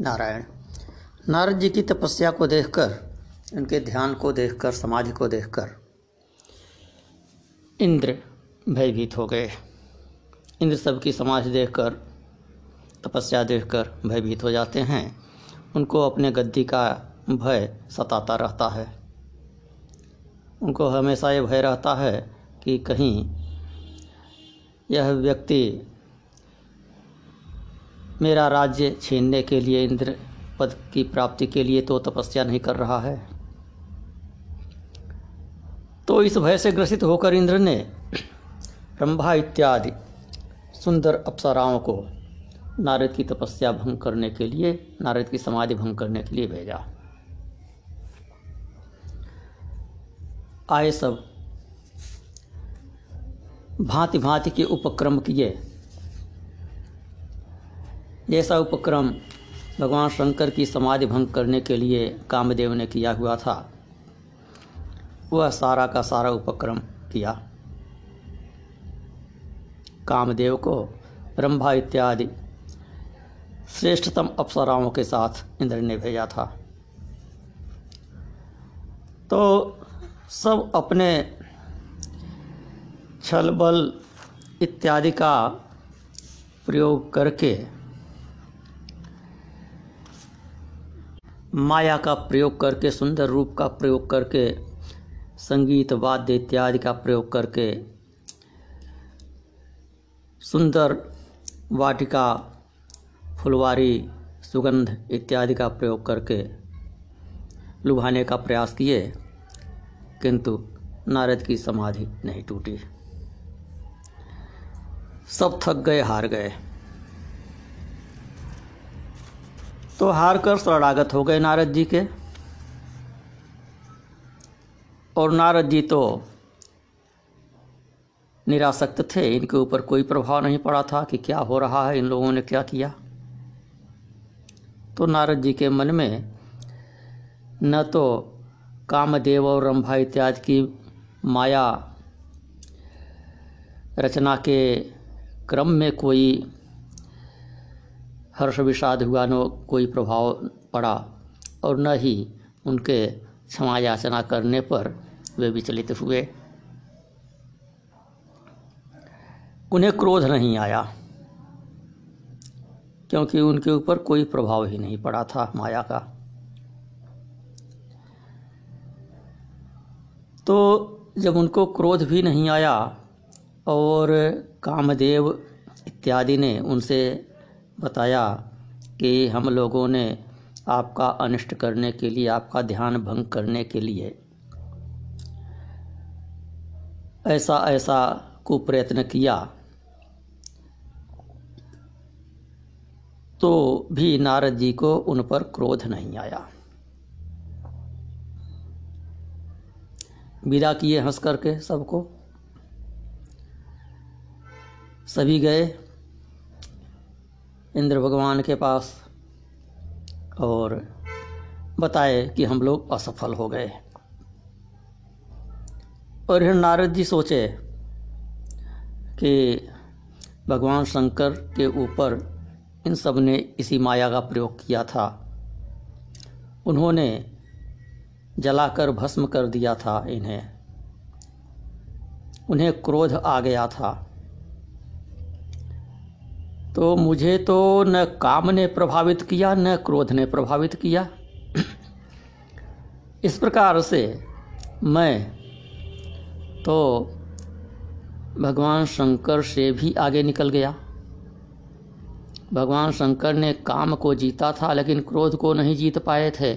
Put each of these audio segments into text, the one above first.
नारायण। नारद जी की तपस्या को देखकर, उनके ध्यान को देखकर, समाधि को देखकर, इंद्र भयभीत हो गए। इंद्र सबकी समाधि देखकर, तपस्या देखकर भयभीत हो जाते हैं। उनको अपने गद्दी का भय सताता रहता है। उनको हमेशा ये भय रहता है कि कहीं यह व्यक्ति मेरा राज्य छीनने के लिए, इंद्र पद की प्राप्ति के लिए तो तपस्या नहीं कर रहा है। तो इस भय से ग्रसित होकर इंद्र ने रंभा इत्यादि सुंदर अप्सराओं को नारद की तपस्या भंग करने के लिए, नारद की समाधि भंग करने के लिए भेजा। आए सब भांति भांति के उपक्रम किए। जैसा उपक्रम भगवान शंकर की समाधि भंग करने के लिए कामदेव ने किया हुआ था, वह सारा का सारा उपक्रम किया। कामदेव को ब्रह्मा इत्यादि श्रेष्ठतम अप्सराओं के साथ इंद्र ने भेजा था। तो सब अपने छल बल इत्यादि का प्रयोग करके माया का प्रयोग करके, सुंदर रूप का प्रयोग करके, संगीत, वाद्य इत्यादि का प्रयोग करके, सुंदर वाटिका, फुलवारी, सुगंध इत्यादि का प्रयोग करके लुभाने का प्रयास किए, किंतु नारद की समाधि नहीं टूटी। सब थक गए, हार गए। तो हार कर शरणागत हो गए नारद जी के। और नारद जी तो निरासक्त थे, इनके ऊपर कोई प्रभाव नहीं पड़ा था कि क्या हो रहा है, इन लोगों ने क्या किया। तो नारद जी के मन में न तो कामदेव और रंभा इत्यादि की माया रचना के क्रम में कोई हर्ष विषाद हुआ, न कोई प्रभाव पड़ा और न ही उनके क्षमा याचना करने पर वे विचलित हुए। उन्हें क्रोध नहीं आया, क्योंकि उनके ऊपर कोई प्रभाव ही नहीं पड़ा था माया का। तो जब उनको क्रोध भी नहीं आया और कामदेव इत्यादि ने उनसे बताया कि हम लोगों ने आपका अनिष्ट करने के लिए, आपका ध्यान भंग करने के लिए ऐसा ऐसा कुप्रयत्न किया। तो भी नारद जी को उन पर क्रोध नहीं आया। विदा किए हंस करके सबको। सभी गए। इंद्र भगवान के पास और बताए कि हम लोग असफल हो गए। और फिर नारद जी सोचे कि भगवान शंकर के ऊपर इन सबने इसी माया का प्रयोग किया था। उन्होंने जलाकर, भस्म कर दिया था इन्हें। उन्हें क्रोध आ गया था। तो मुझे तो न काम ने प्रभावित किया, न क्रोध ने प्रभावित किया। इस प्रकार से मैं तो भगवान शंकर से भी आगे निकल गया। भगवान शंकर ने काम को जीता था, लेकिन क्रोध को नहीं जीत पाए थे।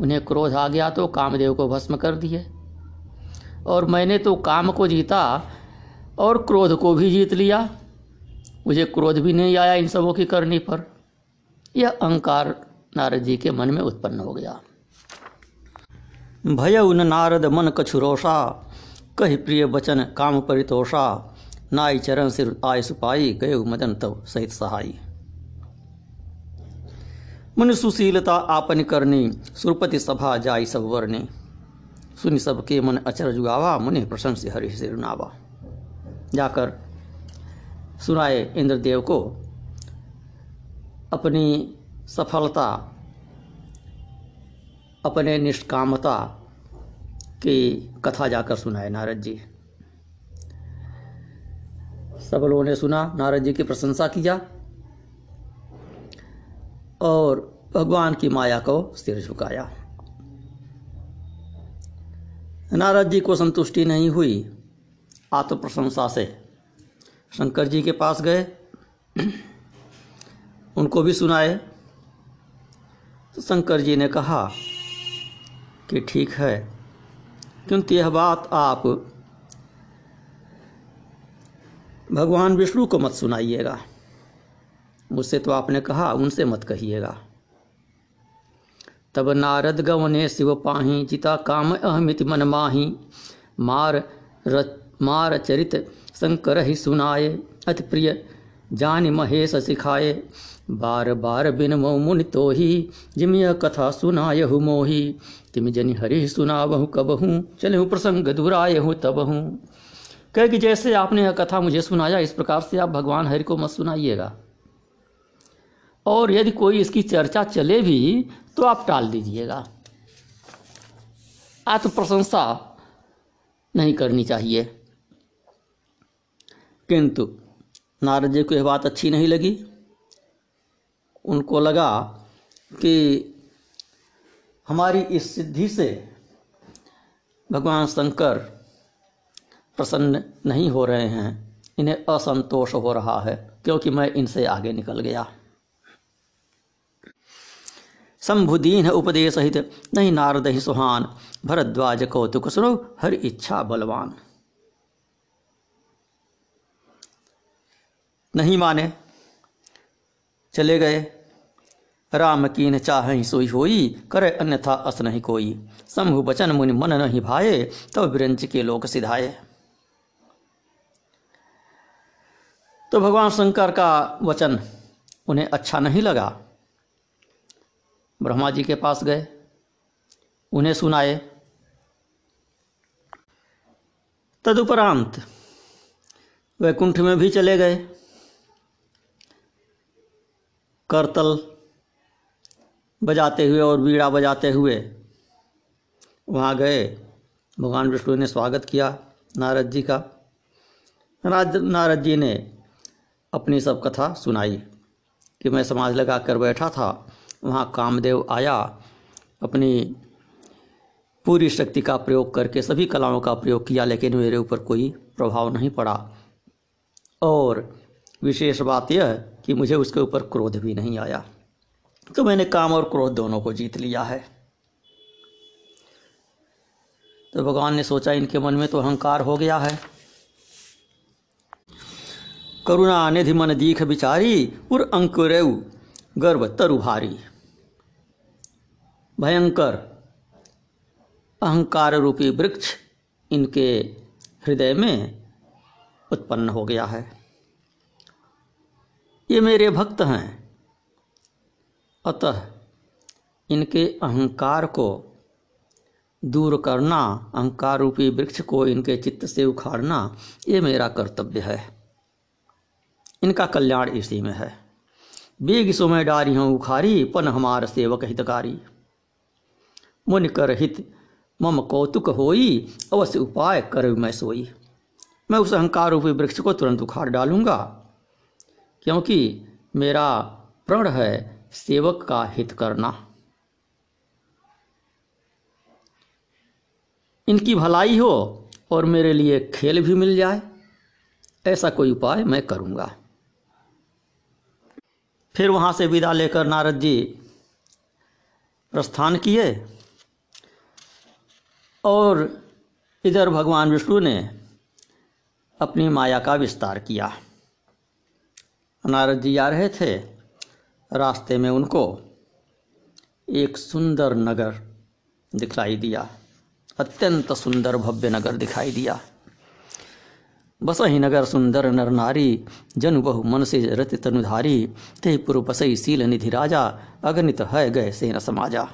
उन्हें क्रोध आ गया तो कामदेव को भस्म कर दिए। और मैंने तो काम को जीता और क्रोध को भी जीत लिया। मुझे क्रोध भी नहीं आया इन सबों की करनी पर। यह अहंकार नारद जी के मन में उत्पन्न हो गया। भय उन नारद मन कछुरोषा कही प्रिय वचन काम परितोषा, नाई चरण सिर आय सुपाई गय मदन तव सहित सहाई। मन सुशीलता आपन करनी, सुरपति सभा जाई सब वर्णी सुनि सबके मन अचर जुआवा मुनि प्रशंस हरि सिरनावा जाकर सुनाए इंद्रदेव को अपनी सफलता, अपने निष्कामता की कथा जाकर सुनाए नारद जी। सब लोगों ने सुना, नारद जी की प्रशंसा किया और भगवान की माया को सिर झुकाया। नारद जी को संतुष्टि नहीं हुई आत्म प्रशंसा से। शंकर जी के पास गए। उनको भी सुनाए। तो शंकर जी ने कहा कि ठीक है किंतु यह बात आप भगवान विष्णु को मत सुनाइएगा। मुझसे तो आपने कहा उनसे मत कहिएगा। तब नारद गवने शिव पाही चिता काम अहमित मन माही मार र, मार चरित शंकर ही सुनाए। अति प्रिय, जान महेश सिखाए। बार बार बिन मुनि तो ही जिम यह कथा सुनायहु मोही। तिम जनि हरि सुनावहु, कबहू चले प्रसंग दुरायहु तबहू। कह कि जैसे आपने यह कथा मुझे सुनाया, इस प्रकार से आप भगवान हरि को मत सुनाइएगा। और यदि कोई इसकी चर्चा चले भी तो आप टाल दीजिएगा। आत्म प्रशंसा नहीं करनी चाहिए। किंतु नारद जी को यह बात अच्छी नहीं लगी। उनको लगा कि हमारी इस सिद्धि से भगवान शंकर प्रसन्न नहीं हो रहे हैं, इन्हें असंतोष हो रहा है, क्योंकि मैं इनसे आगे निकल गया। शंभुदीन उपदेश सहित, नहीं नारद ही सुहान, भरद्वाज कौतुक सुनो, हर इच्छा बलवान। नहीं माने। चले गए। राम कीन चाह सोई होई, करे अन्यथा अस नहीं कोई। शंभु बचन मुनि मन नहीं भाए तब तो विरंच के लोक सिधाए। तो भगवान शंकर का वचन उन्हें अच्छा नहीं लगा। ब्रह्मा जी के पास गए, उन्हें सुनाए। तदुपरांत वैकुंठ में भी चले गए। करतल बजाते हुए और बीड़ा बजाते हुए वहाँ गए। भगवान विष्णु ने स्वागत किया नारद जी का। नारद जी ने अपनी सब कथा सुनाई कि मैं समाज लगा कर बैठा था, वहाँ कामदेव आया, अपनी पूरी शक्ति का प्रयोग करके सभी कलाओं का प्रयोग किया, लेकिन मेरे ऊपर कोई प्रभाव नहीं पड़ा। और विशेष बात यह कि मुझे उसके ऊपर क्रोध भी नहीं आया। तो मैंने काम और क्रोध दोनों को जीत लिया है। तो भगवान ने सोचा, इनके मन में तो अहंकार हो गया है। करुणा निधि मन दीख बिचारी, उर अंकुरेव गर्व तरु भारी भयंकर अहंकार रूपी वृक्ष इनके हृदय में उत्पन्न हो गया है। ये मेरे भक्त हैं। अतः इनके अहंकार को दूर करना अहंकार रूपी वृक्ष को इनके चित्त से उखाड़ना, ये मेरा कर्तव्य है। इनका कल्याण इसी में है। बेग सुमय डारी हूँ उखारी, पन हमार सेवक हितकारी। मुन कर हित मम कौतुक होई, अवश्य उपाय कर मैं सोई। मैं उस अहंकार रूपी वृक्ष को तुरंत उखाड़ डालूँगा। क्योंकि मेरा प्रण है सेवक का हित करना। इनकी भलाई हो और मेरे लिए खेल भी मिल जाए, ऐसा कोई उपाय मैं करूँगा। फिर वहाँ से विदा लेकर नारद जी प्रस्थान किए और इधर भगवान विष्णु ने अपनी माया का विस्तार किया। नारद जी आ रहे थे रास्ते में उनको एक सुंदर नगर दिखाई दिया, अत्यंत सुंदर भव्य नगर दिखाई दिया। बसही नगर सुंदर, नर नारी, जनु बहु मन से रत तनुधारी, ते पुर बसई सील निधि राजा, अगणित है गए सेन समाजा।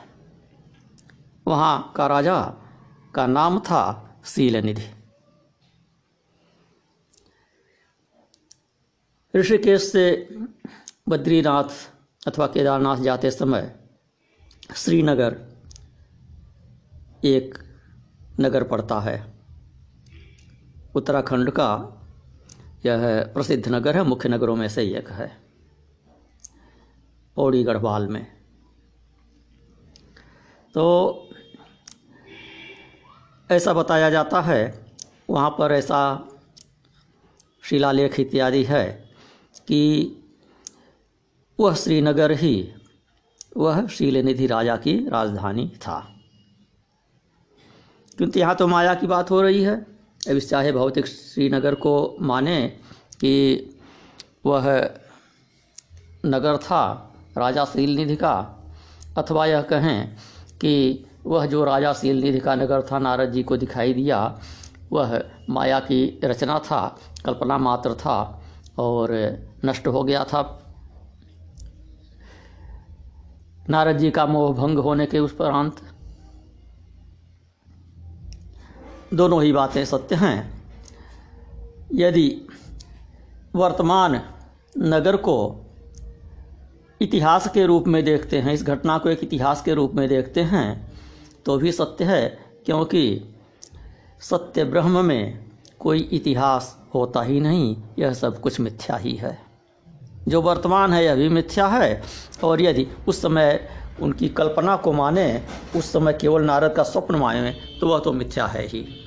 वहाँ का राजा का नाम था सील निधि। ऋषिकेश से बद्रीनाथ अथवा केदारनाथ जाते समय श्रीनगर एक नगर पड़ता है। उत्तराखंड का यह प्रसिद्ध नगर है, मुख्य नगरों में से एक है पौड़ी गढ़वाल में। तो ऐसा बताया जाता है, वहाँ पर ऐसा शिलालेख इत्यादि है कि वह श्रीनगर ही, वह शीलनिधि राजा की राजधानी था। क्योंकि यहाँ तो माया की बात हो रही है। अब चाहे भौतिक श्रीनगर को माने कि वह नगर था, राजा शीलनिधि का, अथवा यह कहें कि वह जो राजा शीलनिधि का नगर था, नारद जी को दिखाई दिया, वह माया की रचना था, कल्पना मात्र था। और नष्ट हो गया था। नारद जी का मोह भंग होने के उस उपरांत दोनों ही बातें सत्य हैं। यदि वर्तमान नगर को इतिहास के रूप में देखते हैं, इस घटना को एक इतिहास के रूप में देखते हैं तो भी सत्य है, क्योंकि सत्य ब्रह्म में कोई इतिहास होता ही नहीं, यह सब कुछ मिथ्या ही है। जो वर्तमान है, यह भी मिथ्या है, और यदि उस समय उनकी कल्पना को माने, उस समय केवल नारद का स्वप्न माने तो वह तो मिथ्या है ही।